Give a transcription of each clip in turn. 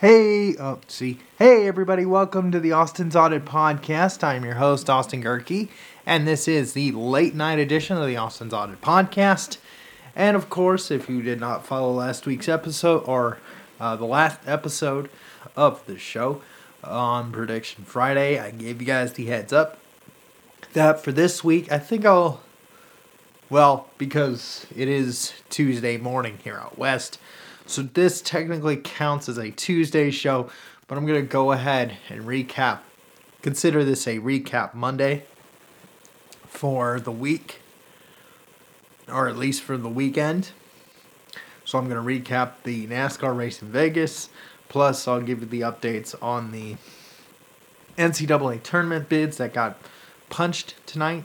Hey, oh, see. Hey, everybody, welcome to the Austin's Audit Podcast. I'm your host, Austin Gehrke, and this is the late night edition of the Austin's Audit Podcast. And of course, if you did not follow last week's episode or uh, the last episode of the show on Prediction Friday, I gave you guys the heads up that for this week, I think I'll, well, because it is Tuesday morning here out west so this technically counts as a Tuesday show, but I'm going to go ahead and recap. Consider this a recap Monday for the week, or at least for the weekend. So I'm going to recap the NASCAR race in Vegas, plus I'll give you the updates on the NCAA tournament bids that got punched tonight.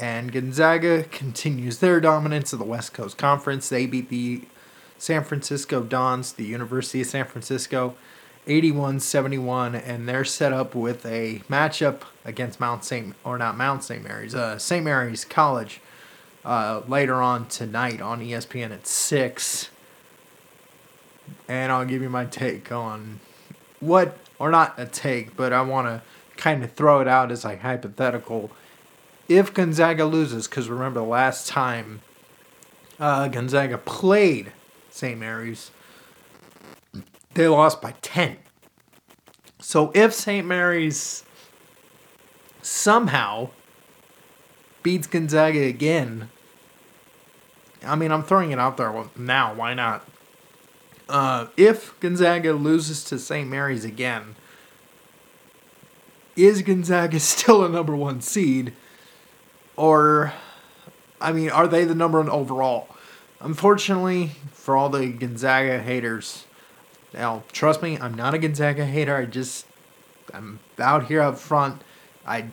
And Gonzaga continues their dominance of the West Coast Conference. They beat the San Francisco Dons, the University of San Francisco, 81 71, and they're set up with a matchup against Mount St. or not Mount St. Mary's, uh, St. Mary's College uh, later on tonight on ESPN at 6. And I'll give you my take on what, or not a take, but I want to kind of throw it out as like hypothetical. If Gonzaga loses, because remember the last time uh, Gonzaga played St. Mary's. They lost by 10. So if St. Mary's somehow beats Gonzaga again, I mean, I'm throwing it out there now. Why not? Uh, if Gonzaga loses to St. Mary's again, is Gonzaga still a number one seed? Or, I mean, are they the number one overall? Unfortunately, for all the Gonzaga haters, now trust me, I'm not a Gonzaga hater. I just I'm out here up front. I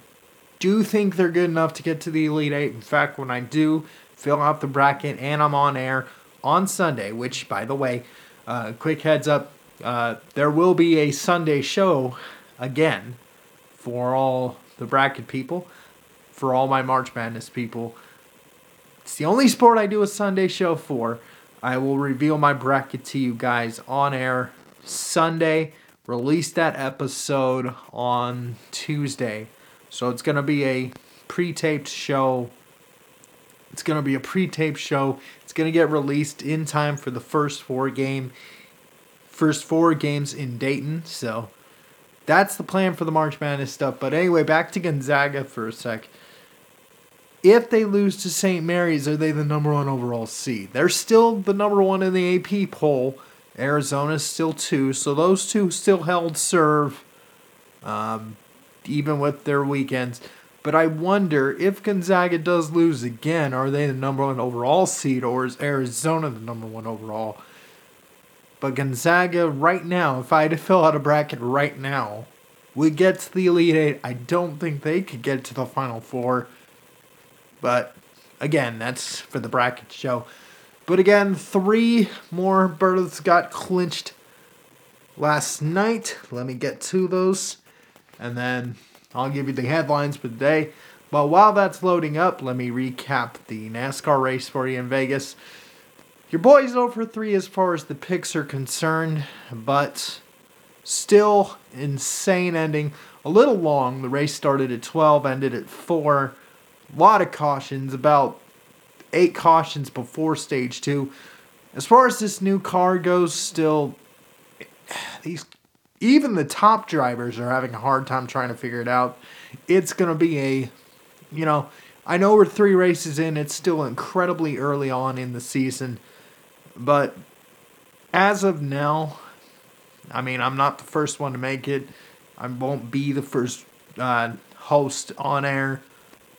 do think they're good enough to get to the Elite Eight. In fact, when I do fill out the bracket and I'm on air on Sunday, which by the way, uh, quick heads up, uh, there will be a Sunday show again for all the bracket people, for all my March Madness people. It's the only sport I do a Sunday show for. I will reveal my bracket to you guys on air Sunday. Release that episode on Tuesday. So it's going to be a pre taped show. It's going to be a pre taped show. It's going to get released in time for the first four game first four games in Dayton. So that's the plan for the March Madness stuff. But anyway, back to Gonzaga for a sec if they lose to St. Mary's, are they the number one overall seed? They're still the number one in the AP poll. Arizona's still two, so those two still held serve, um, even with their weekends. But I wonder if Gonzaga does lose again, are they the number one overall seed, or is Arizona the number one overall? But Gonzaga, right now, if I had to fill out a bracket right now, would get to the Elite Eight. I don't think they could get to the Final Four. But again, that's for the bracket show. But again, three more berths got clinched last night. Let me get to those. And then I'll give you the headlines for the day. But while that's loading up, let me recap the NASCAR race for you in Vegas. Your boy's over three as far as the picks are concerned, but still insane ending. A little long. The race started at 12, ended at 4 lot of cautions, about eight cautions before stage two. As far as this new car goes, still these even the top drivers are having a hard time trying to figure it out. It's gonna be a you know, I know we're three races in, it's still incredibly early on in the season, but as of now, I mean, I'm not the first one to make it. I won't be the first uh, host on air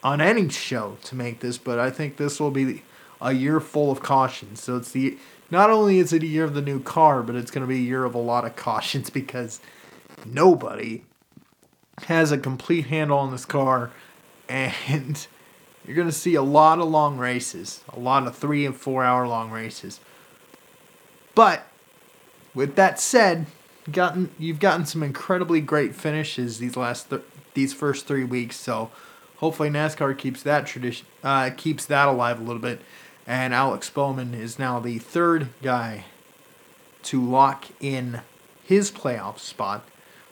on any show to make this, but I think this will be a year full of cautions. So it's the not only is it a year of the new car, but it's going to be a year of a lot of cautions because nobody has a complete handle on this car, and you're going to see a lot of long races, a lot of three and four hour long races. But with that said, gotten you've gotten some incredibly great finishes these last th- these first three weeks. So hopefully NASCAR keeps that tradition, uh, keeps that alive a little bit. And Alex Bowman is now the third guy to lock in his playoff spot.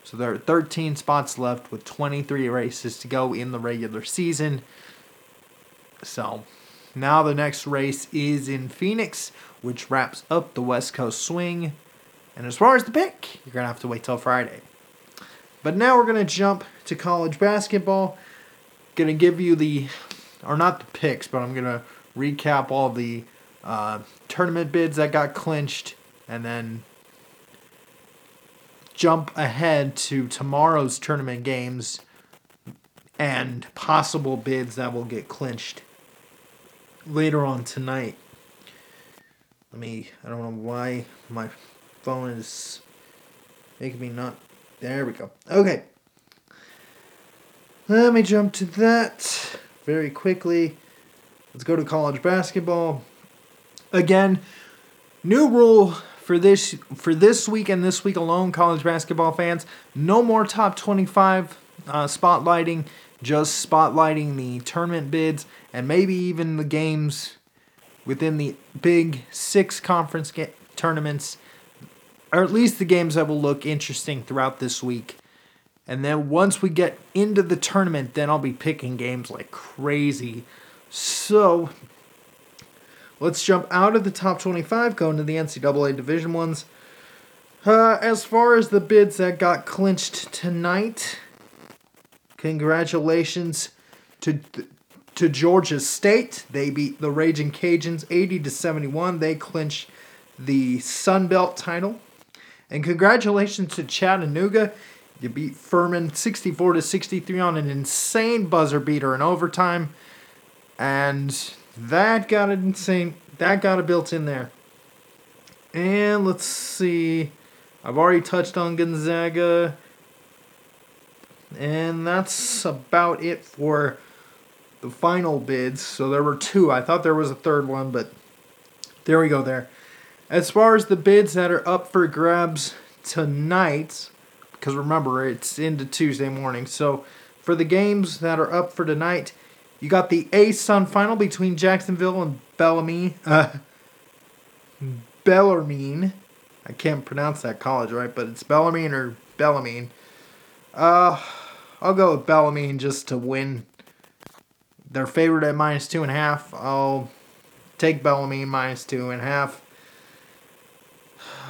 So there are 13 spots left with 23 races to go in the regular season. So now the next race is in Phoenix, which wraps up the West Coast swing. And as far as the pick, you're going to have to wait till Friday. But now we're going to jump to college basketball. Going to give you the, or not the picks, but I'm going to recap all the uh, tournament bids that got clinched and then jump ahead to tomorrow's tournament games and possible bids that will get clinched later on tonight. Let me, I don't know why my phone is making me not. There we go. Okay. Let me jump to that very quickly. Let's go to college basketball. Again, new rule for this for this week and this week alone, college basketball fans. No more top 25 uh, spotlighting, just spotlighting the tournament bids and maybe even the games within the big six conference tournaments, or at least the games that will look interesting throughout this week. And then once we get into the tournament, then I'll be picking games like crazy. So let's jump out of the top 25, go into the NCAA Division ones. Uh, as far as the bids that got clinched tonight, congratulations to to Georgia State. They beat the Raging Cajuns 80 to 71. They clinch the Sun Belt title. And congratulations to Chattanooga. You beat Furman 64 to 63 on an insane buzzer beater in overtime. And that got an insane that got a built in there. And let's see. I've already touched on Gonzaga. And that's about it for the final bids. So there were two. I thought there was a third one, but there we go there. As far as the bids that are up for grabs tonight, because remember, it's into Tuesday morning. So for the games that are up for tonight, you got the A Sun final between Jacksonville and Bellarmine. Uh, Bellarmine. I can't pronounce that college right, but it's Bellarmine or Bellarmine. Uh, I'll go with Bellarmine just to win. They're favored at minus two and a half. I'll take Bellarmine minus two and a half.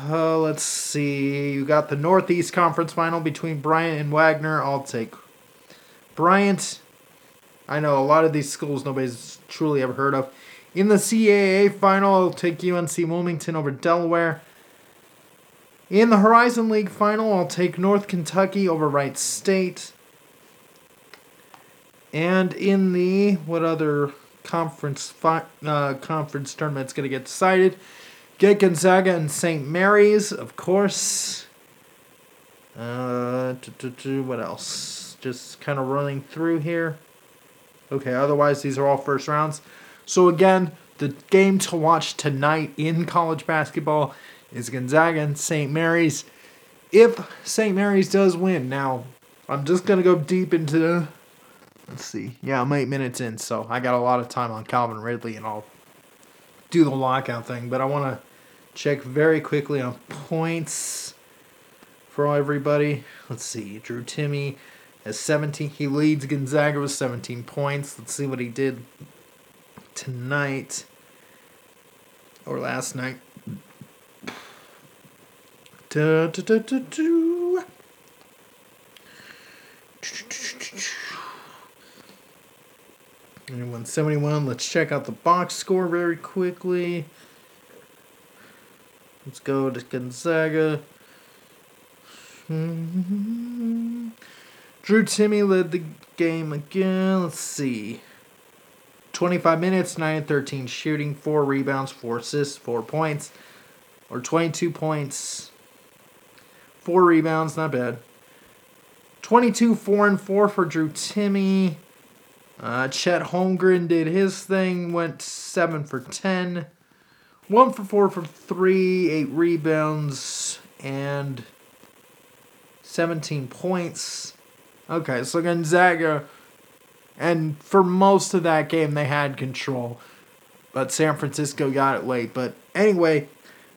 Uh, let's see. You got the Northeast Conference final between Bryant and Wagner. I'll take Bryant. I know a lot of these schools nobody's truly ever heard of. In the CAA final, I'll take UNC Wilmington over Delaware. In the Horizon League final, I'll take North Kentucky over Wright State. And in the what other conference fi- uh, conference tournament's gonna get decided? Get Gonzaga and St. Mary's, of course. Uh, what else? Just kind of running through here. Okay, otherwise these are all first rounds. So again, the game to watch tonight in college basketball is Gonzaga and St. Mary's. If St. Mary's does win, now I'm just gonna go deep into. Let's see. Yeah, I'm eight minutes in, so I got a lot of time on Calvin Ridley, and I'll do the lockout thing. But I want to check very quickly on points for everybody. Let's see. Drew Timme has 17. He leads Gonzaga with 17 points. Let's see what he did tonight or last night. Da, da, da. And 171. Let's check out the box score very quickly. Let's go to Gonzaga. Drew Timme led the game again. Let's see. 25 minutes, 9 and 13 shooting, 4 rebounds, 4 assists, 4 points, or 22 points, 4 rebounds, not bad. 22, 4 and 4 for Drew Timme. Uh, Chet Holmgren did his thing, went 7 for 10. 1 for 4 for 3, 8 rebounds, and 17 points. Okay, so Gonzaga and for most of that game, they had control. But San Francisco got it late. But anyway,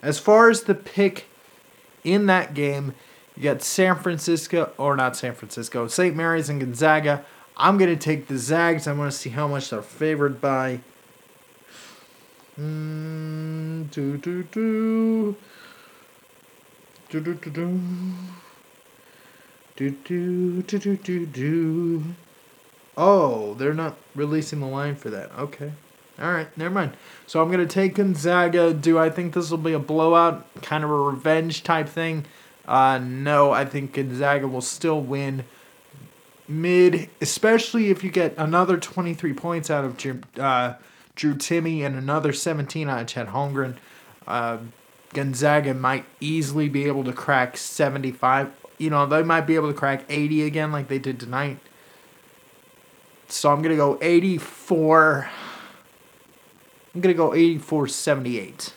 as far as the pick in that game. You got San Francisco, or not San Francisco, St. Mary's and Gonzaga. I'm going to take the Zags. I want to see how much they're favored by. Mm, do, do, do. Do, do, do, do. Do, do, do, do, do, do. Oh, they're not releasing the line for that. Okay. All right, never mind. So I'm to take Gonzaga. Do I think this will be a blowout, kind of a revenge type thing? Uh, no, I think Gonzaga will still win mid, especially if you get another 23 points out of Jim, uh, Drew Timme, and another 17 out of Chet Holmgren. Uh, Gonzaga might easily be able to crack 75. You know, they might be able to crack 80 again like they did tonight. So I'm going to go 84. I'm going to go 84 78.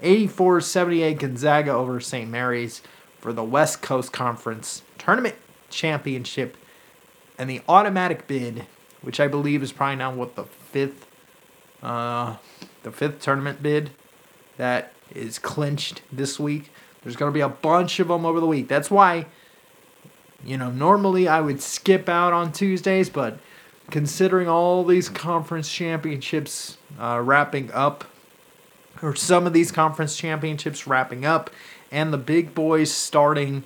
84 78 Gonzaga over St. Mary's for the West Coast Conference Tournament Championship and the automatic bid, which I believe is probably now what the fifth uh the fifth tournament bid that is clinched this week. There's going to be a bunch of them over the week. That's why you know, normally I would skip out on Tuesdays, but considering all these conference championships uh, wrapping up, or some of these conference championships wrapping up, and the big boys starting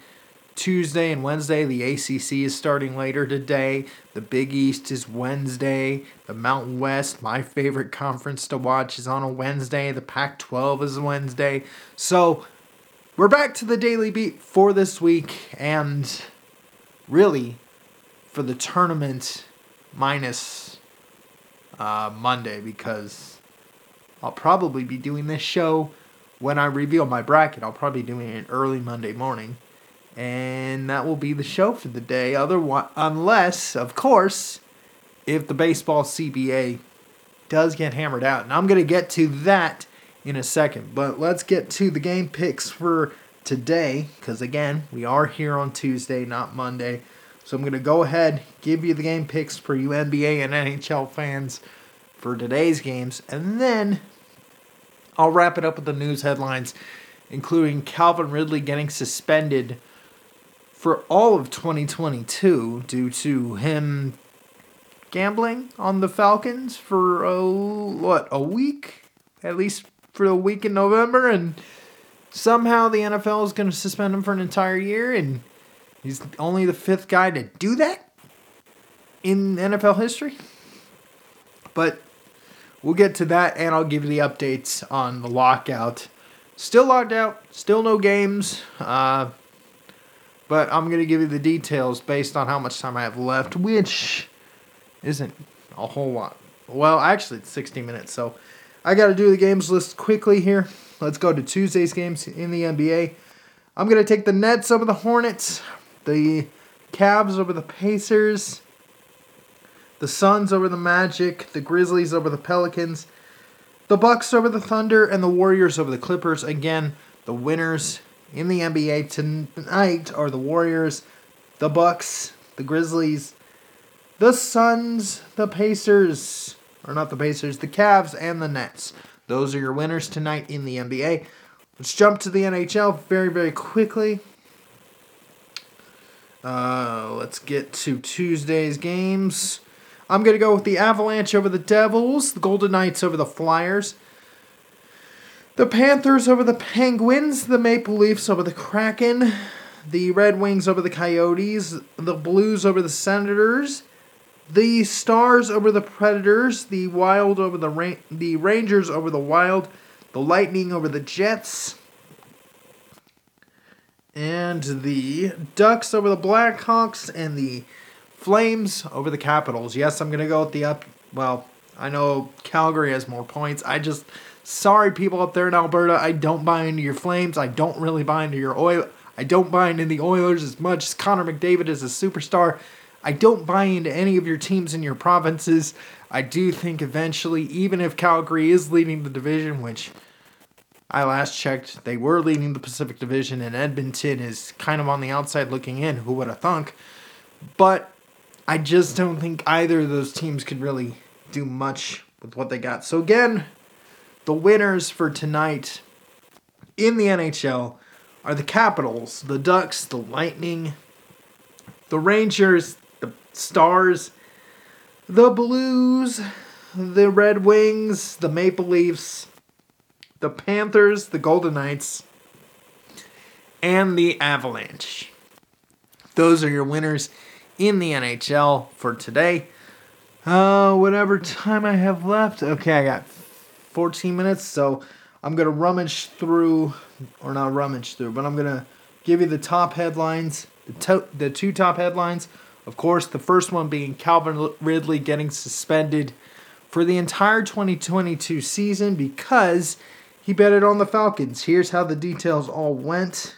Tuesday and Wednesday. The ACC is starting later today. The Big East is Wednesday. The Mountain West, my favorite conference to watch, is on a Wednesday. The Pac 12 is Wednesday. So we're back to the Daily Beat for this week, and really for the tournament minus uh, Monday because I'll probably be doing this show when I reveal my bracket. I'll probably be doing it early Monday morning. And that will be the show for the day. Otherwise, unless, of course, if the baseball CBA does get hammered out. And I'm going to get to that in a second. But let's get to the game picks for today because, again, we are here on Tuesday, not Monday. So I'm going to go ahead, give you the game picks for you NBA and NHL fans for today's games, and then I'll wrap it up with the news headlines, including Calvin Ridley getting suspended for all of 2022 due to him gambling on the Falcons for a, what a week, at least for a week in November, and somehow the NFL is going to suspend him for an entire year, and He's only the fifth guy to do that in NFL history. But we'll get to that, and I'll give you the updates on the lockout. Still locked out, still no games. Uh, but I'm going to give you the details based on how much time I have left, which isn't a whole lot. Well, actually, it's 60 minutes, so I got to do the games list quickly here. Let's go to Tuesday's games in the NBA. I'm going to take the Nets over the Hornets the Cavs over the Pacers, the Suns over the Magic, the Grizzlies over the Pelicans, the Bucks over the Thunder, and the Warriors over the Clippers. Again, the winners in the NBA tonight are the Warriors, the Bucks, the Grizzlies, the Suns, the Pacers, or not the Pacers, the Cavs, and the Nets. Those are your winners tonight in the NBA. Let's jump to the NHL very, very quickly. Uh, let's get to Tuesday's games. I'm going to go with the Avalanche over the Devils, the Golden Knights over the Flyers, the Panthers over the Penguins, the Maple Leafs over the Kraken, the Red Wings over the Coyotes, the Blues over the Senators, the Stars over the Predators, the Wild over the Ra- the Rangers over the Wild, the Lightning over the Jets, and the Ducks over the Blackhawks and the Flames over the Capitals. Yes, I'm going to go with the up. Well, I know Calgary has more points. I just. Sorry, people up there in Alberta. I don't buy into your Flames. I don't really buy into your oil. I don't buy into the Oilers as much as Connor McDavid is a superstar. I don't buy into any of your teams in your provinces. I do think eventually, even if Calgary is leading the division, which I last checked, they were leading the Pacific Division, and Edmonton is kind of on the outside looking in. Who would have thunk? But I just don't think either of those teams could really do much with what they got. So, again, the winners for tonight in the NHL are the Capitals, the Ducks, the Lightning, the Rangers, the Stars, the Blues, the Red Wings, the Maple Leafs, the Panthers, the Golden Knights, and the Avalanche. Those are your winners in the NHL for today. Uh, whatever time I have left. Okay, I got 14 minutes, so I'm gonna rummage through, or not rummage through, but I'm gonna give you the top headlines, the to- the two top headlines. Of course, the first one being Calvin Ridley getting suspended for the entire 2022 season because he betted on the Falcons. Here's how the details all went.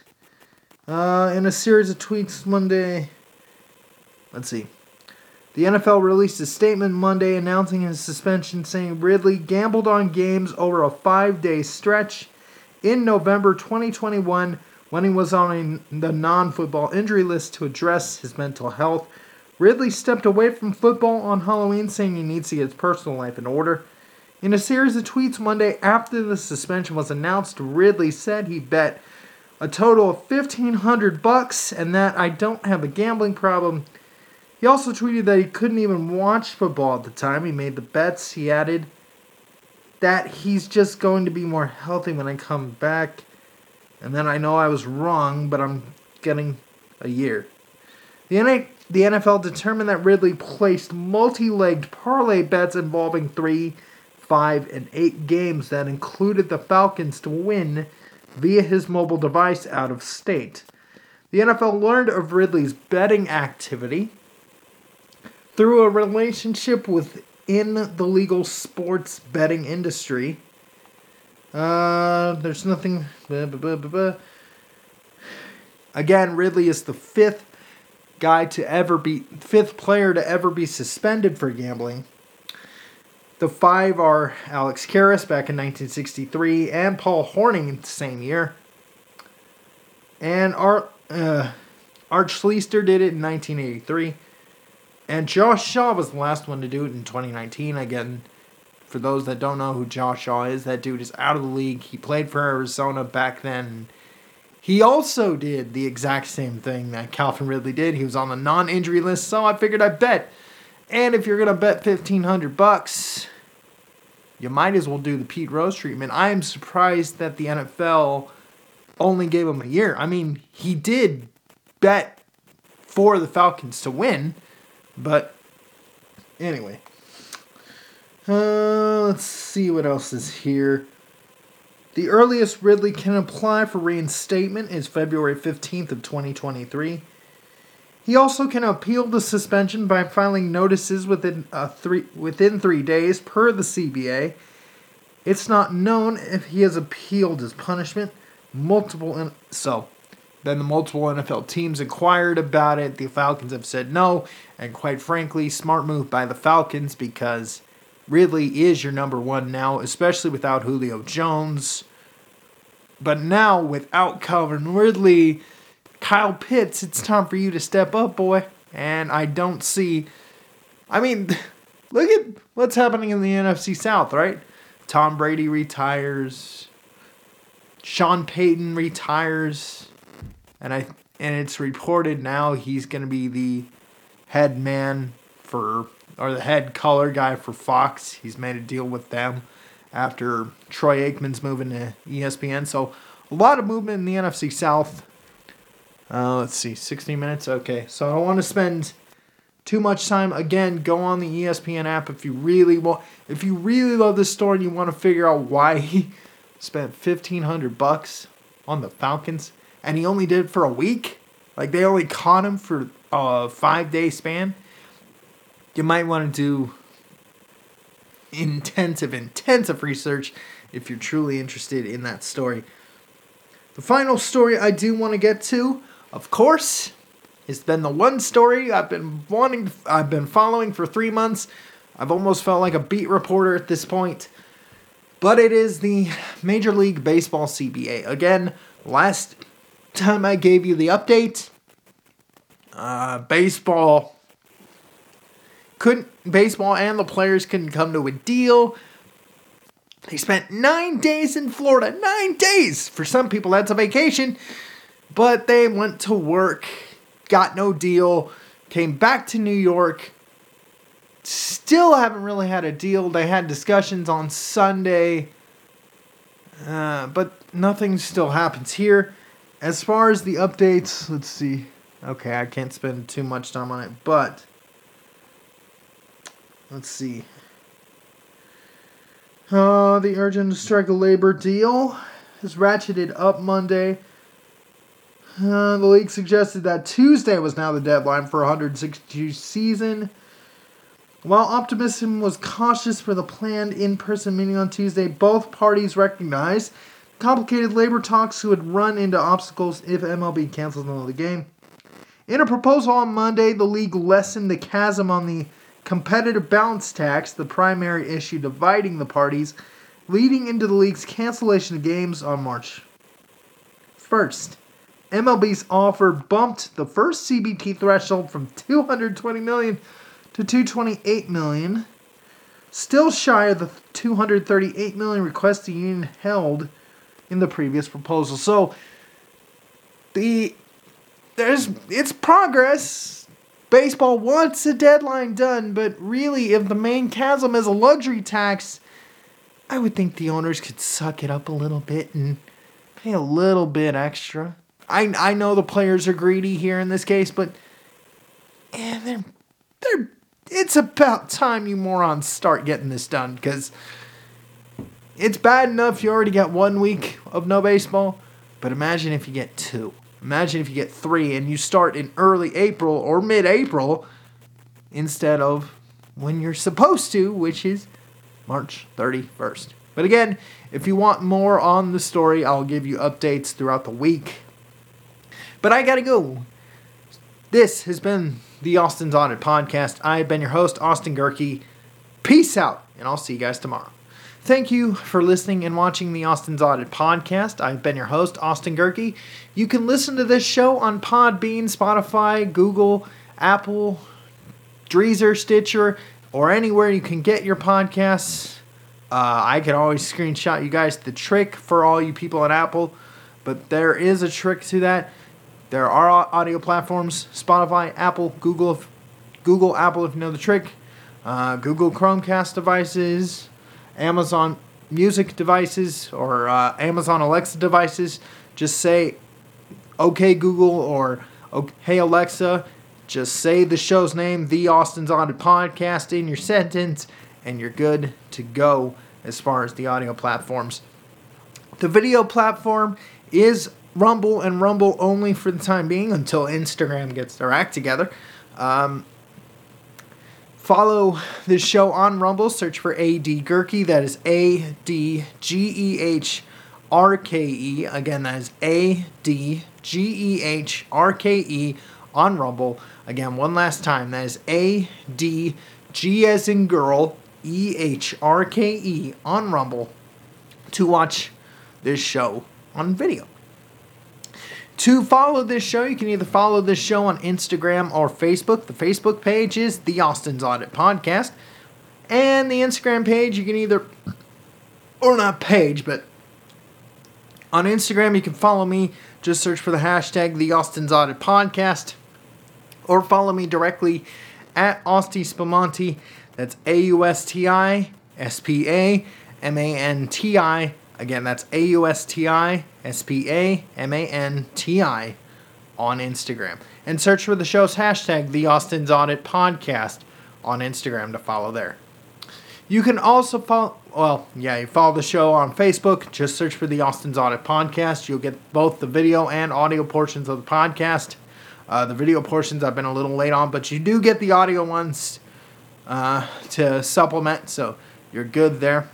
Uh, in a series of tweets Monday, let's see. The NFL released a statement Monday announcing his suspension, saying Ridley gambled on games over a five day stretch in November 2021 when he was on a, the non football injury list to address his mental health. Ridley stepped away from football on Halloween, saying he needs to get his personal life in order. In a series of tweets Monday after the suspension was announced, Ridley said he bet a total of 1500 bucks and that I don't have a gambling problem. He also tweeted that he couldn't even watch football at the time. He made the bets. He added that he's just going to be more healthy when I come back. And then I know I was wrong, but I'm getting a year. The, NFL determined that Ridley placed multi legged parlay bets involving three, five, and eight games that included the Falcons to win via his mobile device out of state. The NFL learned of Ridley's betting activity through a relationship within the legal sports betting industry. Uh, there's nothing. Blah, blah, blah, Again, Ridley is the fifth guy to ever be fifth player to ever be suspended for gambling. The five are Alex Karras back in 1963 and Paul Hornung the same year. And Art, uh, Art Schlichter did it in 1983. And Josh Shaw was the last one to do it in 2019. Again, for those that don't know who Josh Shaw is, that dude is out of the league. He played for Arizona back then. He also did the exact same thing that Calvin Ridley did. He was on the non-injury list, so I figured I'd bet. And if you're gonna bet fifteen hundred bucks, you might as well do the Pete Rose treatment. I am surprised that the NFL only gave him a year. I mean, he did bet for the Falcons to win, but anyway. Uh, let's see what else is here. The earliest Ridley can apply for reinstatement is February 15th of 2023. He also can appeal the suspension by filing notices within three within three days per the CBA. It's not known if he has appealed his punishment. Multiple in- so then the multiple NFL teams inquired about it. The Falcons have said no, and quite frankly, smart move by the Falcons because Ridley is your number one now, especially without Julio Jones. But now, without Calvin Ridley, Kyle Pitts, it's time for you to step up, boy. And I don't see. I mean, look at what's happening in the NFC South, right? Tom Brady retires. Sean Payton retires. And I and it's reported now he's going to be the head man for or the head color guy for Fox. He's made a deal with them after Troy Aikman's moving to ESPN. So a lot of movement in the NFC South. Uh, let's see, 60 minutes. Okay, so I don't want to spend too much time. Again, go on the ESPN app if you really want. If you really love this story and you want to figure out why he spent 1500 bucks on the Falcons and he only did it for a week, like they only caught him for a five day span you might want to do intensive, intensive research if you're truly interested in that story. The final story I do want to get to, of course, has been the one story I've been wanting, I've been following for three months. I've almost felt like a beat reporter at this point. But it is the Major League Baseball CBA. Again, last time I gave you the update, uh, baseball couldn't baseball and the players couldn't come to a deal. They spent nine days in Florida. Nine days! For some people, that's a vacation. But they went to work, got no deal, came back to New York. Still haven't really had a deal. They had discussions on Sunday, uh, but nothing still happens here. As far as the updates, let's see. Okay, I can't spend too much time on it, but let's see. Uh, the urgent strike labor deal is ratcheted up Monday. Uh, the league suggested that Tuesday was now the deadline for 162 season. While optimism was cautious for the planned in-person meeting on Tuesday, both parties recognized complicated labor talks who would run into obstacles if MLB cancels another game. In a proposal on Monday, the league lessened the chasm on the competitive balance tax, the primary issue dividing the parties, leading into the league's cancellation of games on March 1st. MLB's offer bumped the first CBT threshold from 220 million to 228 million, still shy of the 238 million request the union held in the previous proposal. So the there's it's progress. Baseball wants a deadline done, but really if the main chasm is a luxury tax, I would think the owners could suck it up a little bit and pay a little bit extra. I I know the players are greedy here in this case, but and they're they're it's about time you morons start getting this done because it's bad enough you already got one week of no baseball, but imagine if you get two. Imagine if you get three and you start in early April or mid April instead of when you're supposed to, which is March 31st. But again, if you want more on the story, I'll give you updates throughout the week. But I gotta go. This has been the Austin's Audit Podcast. I've been your host, Austin Gehrke. Peace out, and I'll see you guys tomorrow. Thank you for listening and watching the Austin's Audit Podcast. I've been your host, Austin Gehrke. You can listen to this show on Podbean, Spotify, Google, Apple, Deezer, Stitcher, or anywhere you can get your podcasts. Uh, I can always screenshot you guys the trick for all you people at Apple, but there is a trick to that. There are audio platforms: Spotify, Apple, Google, Google, Apple. If you know the trick, uh, Google Chromecast devices, Amazon Music devices, or uh, Amazon Alexa devices. Just say, "Okay, Google," or "Hey Alexa." Just say the show's name, The Austin's Audit Podcast, in your sentence, and you're good to go as far as the audio platforms. The video platform is Rumble and Rumble only for the time being until Instagram gets their act together. Um, follow this show on Rumble. Search for AD Gehrke. That is A D G E H R K E. Again, that is A D G E H R K E on Rumble. Again, one last time. That is A D G as in girl E H R K E on Rumble to watch this show on video. To follow this show, you can either follow this show on Instagram or Facebook. The Facebook page is The Austin's Audit Podcast. And the Instagram page, you can either, or not page, but on Instagram, you can follow me. Just search for the hashtag The Austin's Audit Podcast. Or follow me directly at Austi Spamanti. That's A U S T I S P A M A N T I Again, that's A U S T I S P A M A N T I on Instagram. And search for the show's hashtag, The Austin's Audit Podcast, on Instagram to follow there. You can also follow, well, yeah, you follow the show on Facebook. Just search for the Austin's Audit Podcast. You'll get both the video and audio portions of the podcast. Uh, the video portions I've been a little late on, but you do get the audio ones uh, to supplement, so you're good there.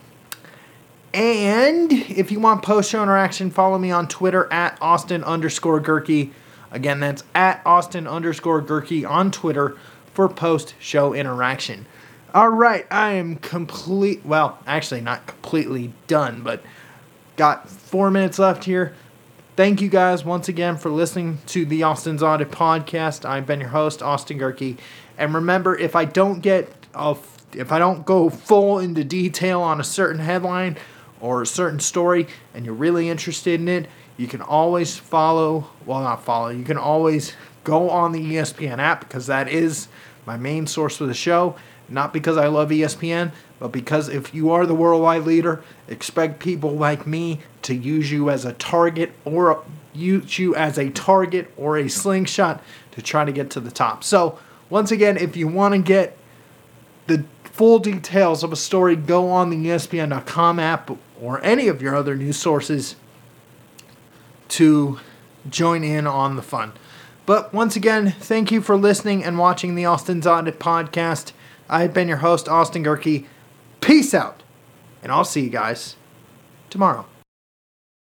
And if you want post show interaction, follow me on Twitter at Austin underscore Gehrke. Again, that's at Austin underscore Gehrke on Twitter for post show interaction. All right, I am complete. Well, actually, not completely done, but got four minutes left here. Thank you guys once again for listening to the Austin's Audit podcast. I've been your host, Austin Gehrke. And remember, if I don't get a, if I don't go full into detail on a certain headline, or a certain story and you're really interested in it, You can always follow, well, not follow, you can always go on the ESPN app because that is my main source for the show. Not because I love ESPN, but because if you are the worldwide leader, expect people like me to use you as a target or use you as a target or a slingshot to try to get to the top. So, once again, if you want to get the full details of a story, go on the ESPN.com app or any of your other news sources to join in on the fun. But once again, thank you for listening and watching the Austin's Audit podcast. I've been your host, Austin Gehrke. Peace out. And I'll see you guys tomorrow.